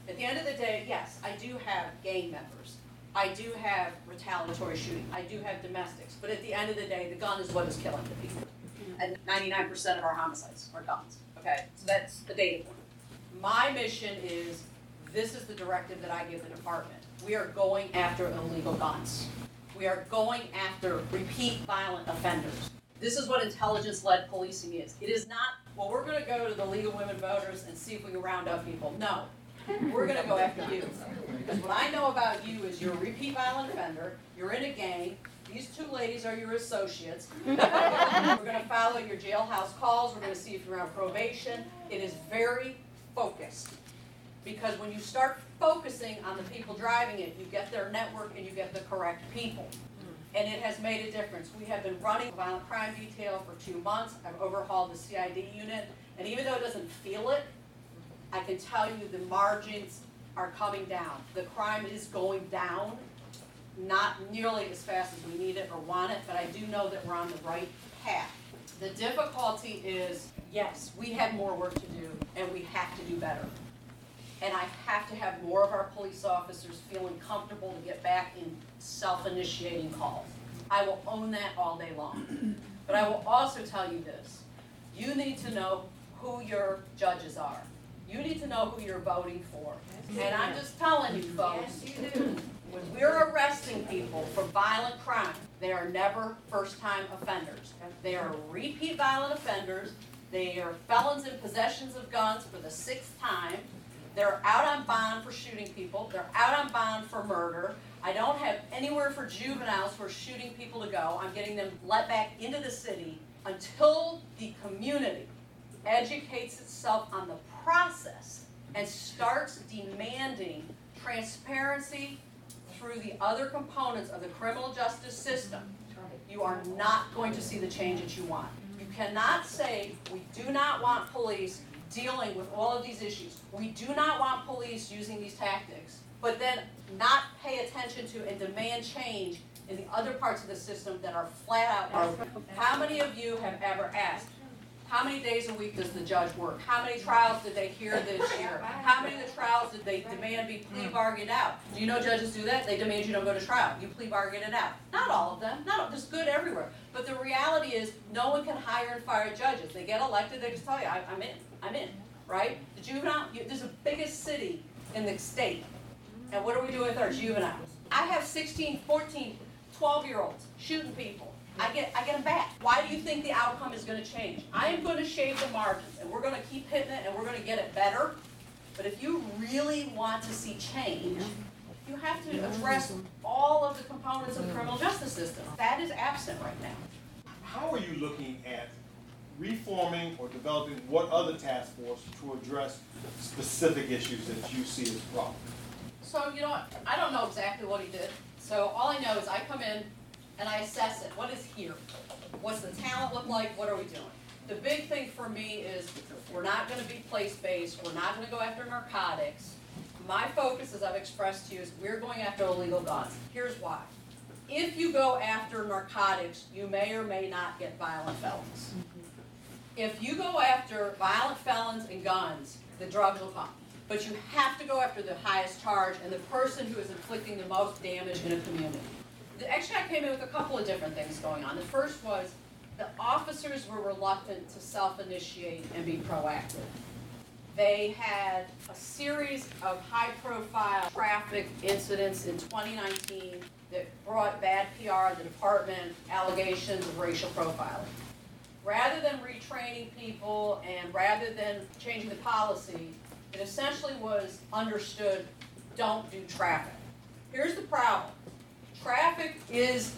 At the end of the day, yes, I do have gang members. I do have retaliatory shooting. I do have domestics. But at the end of the day, the gun is what is killing the people. Mm-hmm. And 99% of our homicides are guns. Okay? So that's the data point. My mission is this is the directive that I give the department. We are going after illegal guns. We are going after repeat violent offenders. This is what intelligence led policing is. It is not, well, we're going to go to the League of Women Voters and see if we can round up people. No. We're going to go after you. Because what I know about you is you're a repeat violent offender, you're in a gang, these two ladies are your associates. We're going to follow your jailhouse calls, we're going to see if you're on probation. It is very focused. Because when you start focusing on the people driving it, you get their network and you get the correct people. And it has made a difference. We have been running violent crime detail for two months. I've overhauled the CID unit. And even though it doesn't feel it, I can tell you the margins are coming down. The crime is going down, not nearly as fast as we need it or want it, but I do know that we're on the right path. The difficulty is, yes, we have more work to do and we have to do better. And I have to have more of our police officers feeling comfortable to get back in self-initiating calls. I will own that all day long. But I will also tell you this. You need to know who your judges are. You need to know who you're voting for. And I'm just telling you folks, when we're arresting people for violent crime, they are never first-time offenders. They are repeat violent offenders. They are felons in possessions of guns for the sixth time. They're out on bond for shooting people. They're out on bond for murder. I don't have anywhere for juveniles who are shooting people to go. I'm getting them let back into the city until the community educates itself on the process and starts demanding transparency through the other components of the criminal justice system. You are not going to see the change that you want. You cannot say, we do not want police dealing with all of these issues. We do not want police using these tactics, but then not pay attention to and demand change in the other parts of the system that are flat out. How many of you have ever asked, how many days a week does the judge work? How many trials did they hear this year? How many of the trials did they demand be plea bargained out? Do you know judges do that? They demand you don't go to trial. You plea bargain it out. Not all of them. Not all, there's good everywhere. But the reality is, no one can hire and fire judges. They get elected, they just tell you, I, I'm in, I'm in, right? The juvenile, this the biggest city in the state. And what are we doing with our juveniles? I have 16, 14, 12 year olds shooting people. I get, I get them back. Why do you think the outcome is gonna change? I am gonna shave the margins, and we're gonna keep hitting it, and we're gonna get it better. But if you really want to see change, you have to address all of the components of the criminal justice system. That is absent right now. How are you looking at reforming or developing what other task force to address specific issues that you see as problems? So, you know I don't know exactly what he did. So all I know is I come in and I assess it. What is here? What's the talent look like? What are we doing? The big thing for me is we're not gonna be place-based, we're not gonna go after narcotics. My focus, as I've expressed to you, is we're going after illegal guns. Here's why. If you go after narcotics, you may or may not get violent felons. If you go after violent felons and guns, the drugs will come. But you have to go after the highest charge and the person who is inflicting the most damage in a community. The I came in with a couple of different things going on. The first was the officers were reluctant to self-initiate and be proactive. They had a series of high-profile traffic incidents in 2019 that brought bad PR to the department, allegations of racial profiling. Rather than retraining people and rather than changing the policy, it essentially was understood, don't do traffic. Here's the problem. Traffic is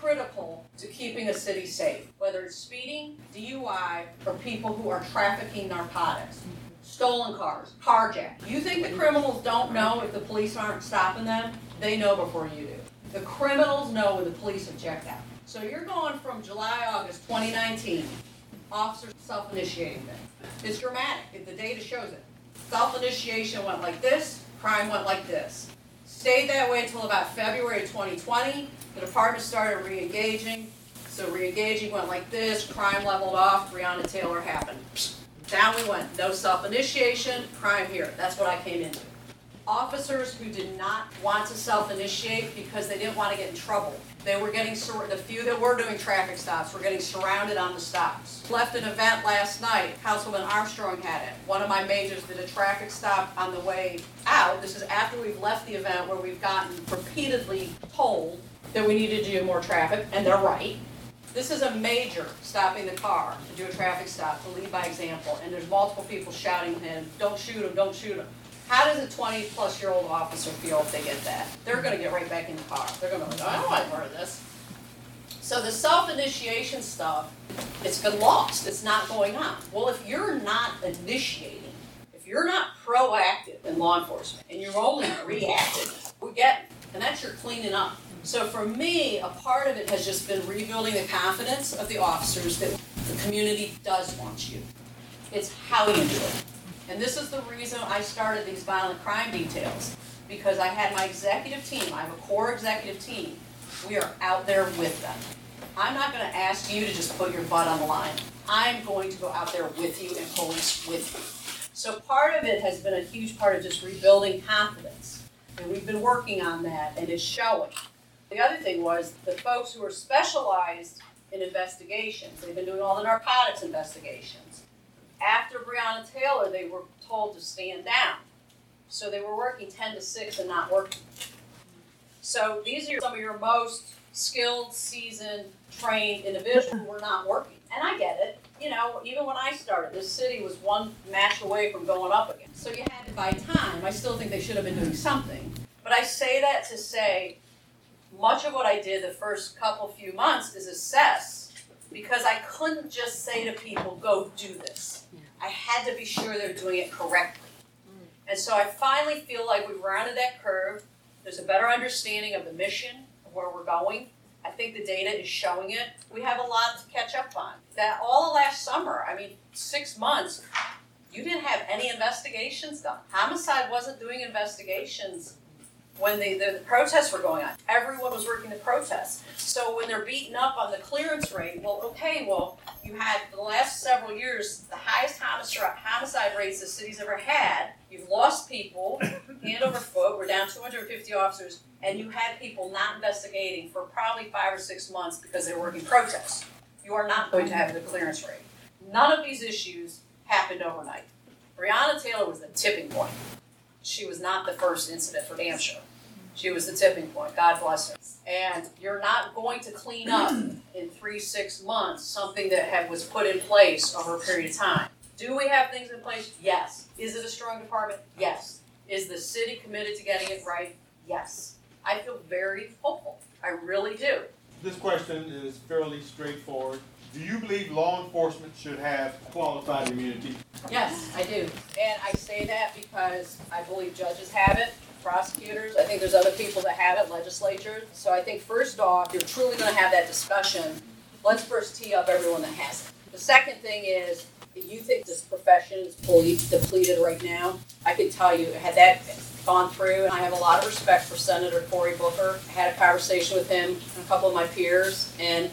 critical to keeping a city safe, whether it's speeding, DUI, or people who are trafficking narcotics. Stolen cars, carjacked. You think the criminals don't know if the police aren't stopping them? They know before you do. The criminals know when the police have checked out. So you're going from July, August 2019, officers self-initiating things. It's dramatic, the data shows it. Self-initiation went like this, crime went like this. Stayed that way until about February of 2020. The department started re-engaging. So re-engaging went like this, crime leveled off, Breonna Taylor happened. Down we went, no self-initiation, crime here. That's what I came into. Officers who did not want to self-initiate because they didn't want to get in trouble. They were getting, the few that were doing traffic stops were getting surrounded on the stops. Left an event last night, Councilman Armstrong had it. One of my majors did a traffic stop on the way out. This is after we've left the event where we've gotten repeatedly told that we needed to do more traffic, and they're right. This is a major stopping the car to do a traffic stop, to lead by example, and there's multiple people shouting at him, don't shoot him, don't shoot him. How does a twenty-plus-year-old officer feel if they get that? They're gonna get right back in the car. They're gonna be like, I don't want part of this. So the self-initiation stuff, it's been lost. It's not going on. Well, if you're not initiating, if you're not proactive in law enforcement, and you're only reactive, we get, it. and that's your cleaning up. So for me, a part of it has just been rebuilding the confidence of the officers that the community does want you. It's how you do it. And this is the reason I started these violent crime details, because I had my executive team, I have a core executive team. We are out there with them. I'm not gonna ask you to just put your butt on the line. I'm going to go out there with you and police with you. So part of it has been a huge part of just rebuilding confidence. And we've been working on that and it's showing. The other thing was the folks who are specialized in investigations, they've been doing all the narcotics investigations. After Breonna Taylor, they were told to stand down. So they were working ten to six and not working. So these are some of your most skilled, seasoned, trained individuals who were not working. And I get it. You know, even when I started, this city was one match away from going up again. So you had to buy time. I still think they should have been doing something. But I say that to say much of what I did the first couple few months is assess because I couldn't just say to people, go do this. I had to be sure they're doing it correctly. Mm. And so I finally feel like we've rounded that curve. There's a better understanding of the mission, of where we're going. I think the data is showing it. We have a lot to catch up on. That all of last summer, I mean, six months, you didn't have any investigations done. Homicide wasn't doing investigations when the, the protests were going on. Everyone was working the protests. So when they're beaten up on the clearance rate, well, okay, well, you had the last several years the highest homicide, homicide rates the city's ever had. You've lost people hand over foot. We're down 250 officers, and you had people not investigating for probably five or six months because they were working protests. You are not going to have the clearance rate. None of these issues happened overnight. Breonna Taylor was the tipping point. She was not the first incident for damn sure. She was the tipping point. God bless her. And you're not going to clean up in three, six months something that had, was put in place over a period of time. Do we have things in place? Yes. Is it a strong department? Yes. Is the city committed to getting it right? Yes. I feel very hopeful. I really do. This question is fairly straightforward. Do you believe law enforcement should have qualified immunity? Yes, I do. And I say that because I believe judges have it, prosecutors, I think there's other people that have it, legislatures. So I think first off, you're truly gonna have that discussion, let's first tee up everyone that has it. The second thing is, if you think this profession is depleted right now, I can tell you, had that gone through, and I have a lot of respect for Senator Cory Booker. I had a conversation with him and a couple of my peers, and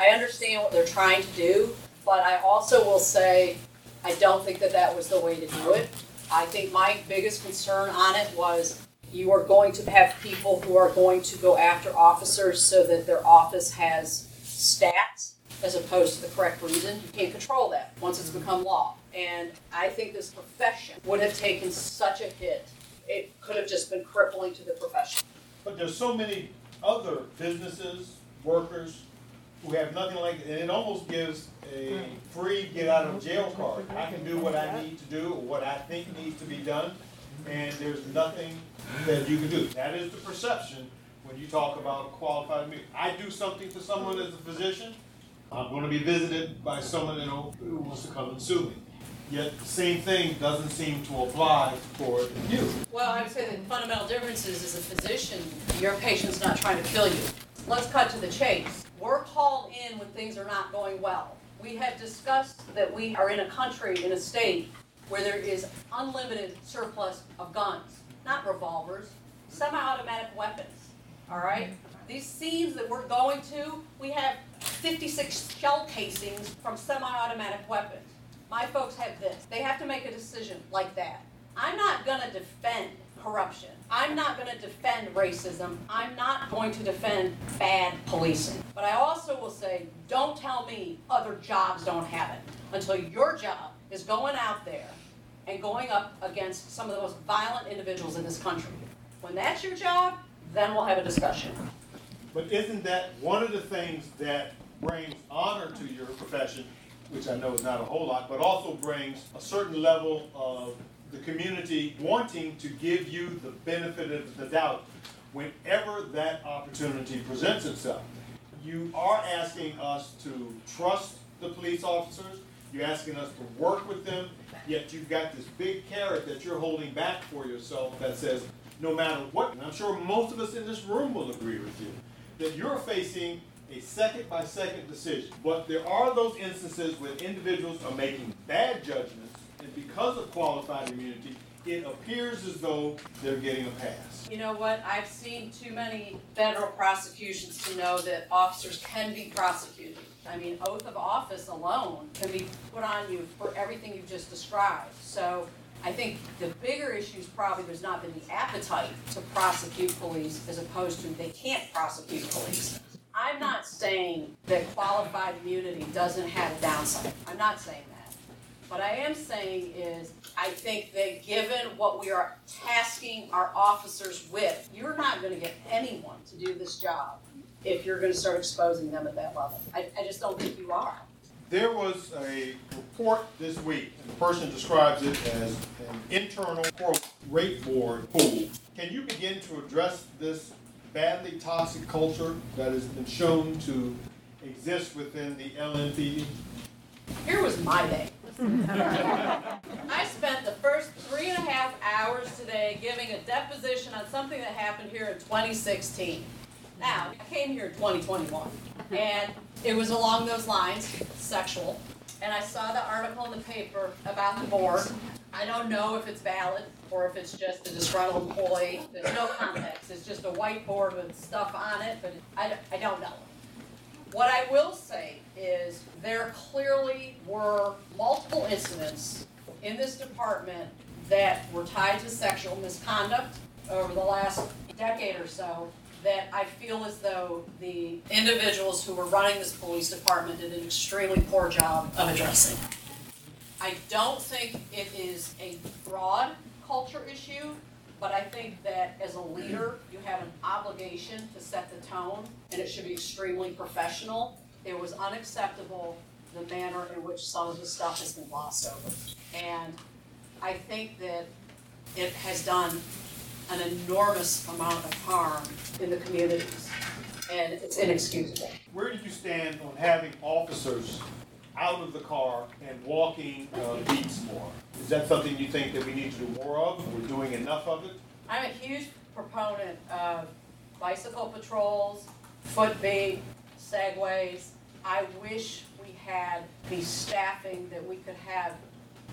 I understand what they're trying to do, but I also will say, I don't think that that was the way to do it. I think my biggest concern on it was you are going to have people who are going to go after officers so that their office has stats as opposed to the correct reason. You can't control that once it's mm-hmm. become law. And I think this profession would have taken such a hit. It could have just been crippling to the profession. But there's so many other businesses, workers, who have nothing like, and it almost gives a hmm. free get out of jail card. I can do what I need to do, or what I think needs to be done, and there's nothing that you can do. That is the perception when you talk about qualified immunity. I do something for someone as a physician, I'm gonna be visited by someone you know, who wants to come and sue me. Yet the same thing doesn't seem to apply for you. Well, I would say the fundamental difference is, as a physician, your patient's not trying to kill you. Let's cut to the chase. We're called in when things are not going well. We have discussed that we are in a country, in a state, where there is unlimited surplus of guns, not revolvers, semi-automatic weapons, all right? These scenes that we're going to, we have fifty-six shell casings from semi-automatic weapons. My folks have this. They have to make a decision like that. I'm not gonna defend corruption. I'm not gonna defend racism. I'm not going to defend bad policing. But I also will say, don't tell me other jobs don't have it until your job is going out there and going up against some of the most violent individuals in this country. When that's your job, then we'll have a discussion. But isn't that one of the things that brings honor to your profession, which I know is not a whole lot, but also brings a certain level of the community wanting to give you the benefit of the doubt whenever that opportunity presents itself? You are asking us to trust the police officers, you're asking us to work with them, yet you've got this big carrot that you're holding back for yourself that says, no matter what, and I'm sure most of us in this room will agree with you, that you're facing a second by second decision. But there are those instances where individuals are making bad judgments, because of qualified immunity, it appears as though they're getting a pass. You know what? I've seen too many federal prosecutions to know that officers can be prosecuted. I mean, oath of office alone can be put on you for everything you've just described. So I think the bigger issue is probably there's not been the appetite to prosecute police as opposed to they can't prosecute police. I'm not saying that qualified immunity doesn't have a downside. I'm not saying. What I am saying is, I think that given what we are tasking our officers with, you're not gonna get anyone to do this job if you're gonna start exposing them at that level. I, I just don't think you are. There was a report this week, and the person describes it as an internal, rate board pool. Can you begin to address this badly toxic culture that has been shown to exist within the LMPD? Here was my day. I spent the first three and a half hours today giving a deposition on something that happened here in 2016. Now, I came here in 2021, and it was along those lines, sexual. And I saw the article in the paper about the board. I don't know if it's valid. or if it's just a disgruntled employee. There's no context. It's just a whiteboard with stuff on it, but I, I don't know. What I will say is there clearly were multiple incidents in this department that were tied to sexual misconduct over the last decade or so that I feel as though the individuals who were running this police department did an extremely poor job of addressing. I don't think it is a broad culture issue, but I think that as a leader, you have an obligation to set the tone, and it should be extremely professional. It was unacceptable, the manner in which some of the stuff has been glossed over. And I think that it has done an enormous amount of harm in the communities, and it's inexcusable. Where do you stand on having officers out of the car and walking uh, beats more? Is that something you think that we need to do more of? We're doing enough of it? I'm a huge proponent of bicycle patrols, foot beat, segways. I wish we had the staffing that we could have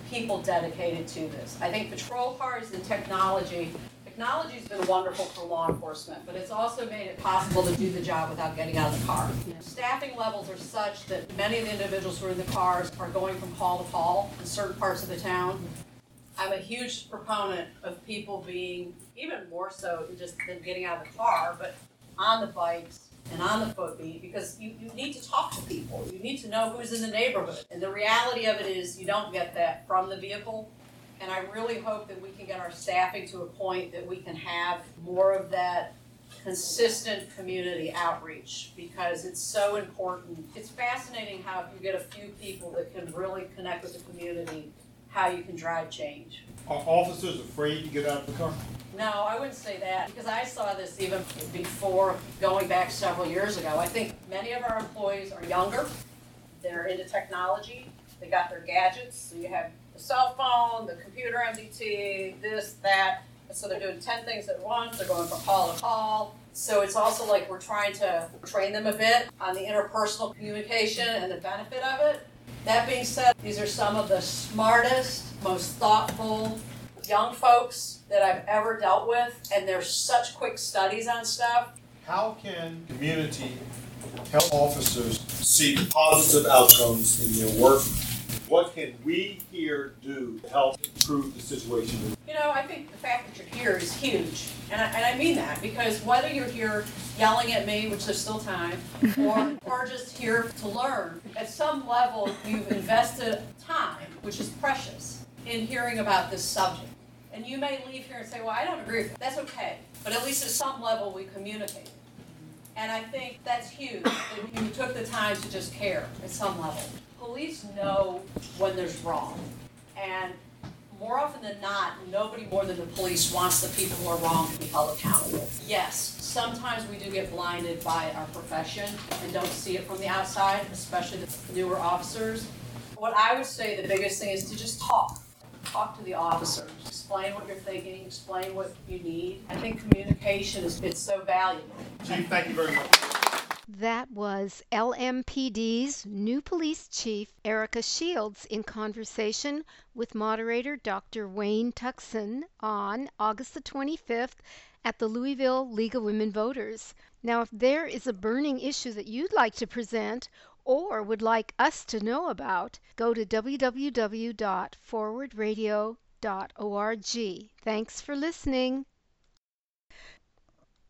people dedicated to this. I think patrol cars and technology, technology's been wonderful for law enforcement, but it's also made it possible to do the job without getting out of the car. Staffing levels are such that many of the individuals who are in the cars are going from call to call in certain parts of the town. I'm a huge proponent of people being, even more so than just than getting out of the car, but on the bikes and on the foot beat, because you, you need to talk to people. You need to know who's in the neighborhood. And the reality of it is you don't get that from the vehicle. And I really hope that we can get our staffing to a point that we can have more of that consistent community outreach because it's so important. It's fascinating how if you get a few people that can really connect with the community, how you can drive change. Are officers afraid to get out of the car? No, I wouldn't say that, because I saw this even before, going back several years ago. I think many of our employees are younger, they're into technology, they got their gadgets, so you have the cell phone, the computer MDT, this, that, so they're doing ten things at once, they're going from call to call. So it's also like we're trying to train them a bit on the interpersonal communication and the benefit of it. That being said, these are some of the smartest, most thoughtful, young folks that I've ever dealt with, and they're such quick studies on stuff. How can community help officers see positive outcomes in their work? What can we here do to help improve the situation? You know, I think the fact that you're here is huge, and I, and I mean that because whether you're here yelling at me, which there's still time, or or just here to learn, at some level you've invested time, which is precious, in hearing about this subject. And you may leave here and say, well, I don't agree with that. That's okay. But at least at some level, we communicate. And I think that's huge, that you took the time to just care at some level. Police know when there's wrong. And more often than not, nobody more than the police wants the people who are wrong to be held accountable. Yes, sometimes we do get blinded by our profession and don't see it from the outside, especially the newer officers. What I would say the biggest thing is to just talk. Talk to the officers, explain what you're thinking, explain what you need. I think communication is it's so valuable. Chief, thank you very much. That was LMPD's new police chief, Erika Shields, in conversation with moderator Dr. Wayne Tuckson on August the 25th at the Louisville League of Women Voters. Now, if there is a burning issue that you'd like to present or would like us to know about, go to www.forwardradio.org. Thanks for listening.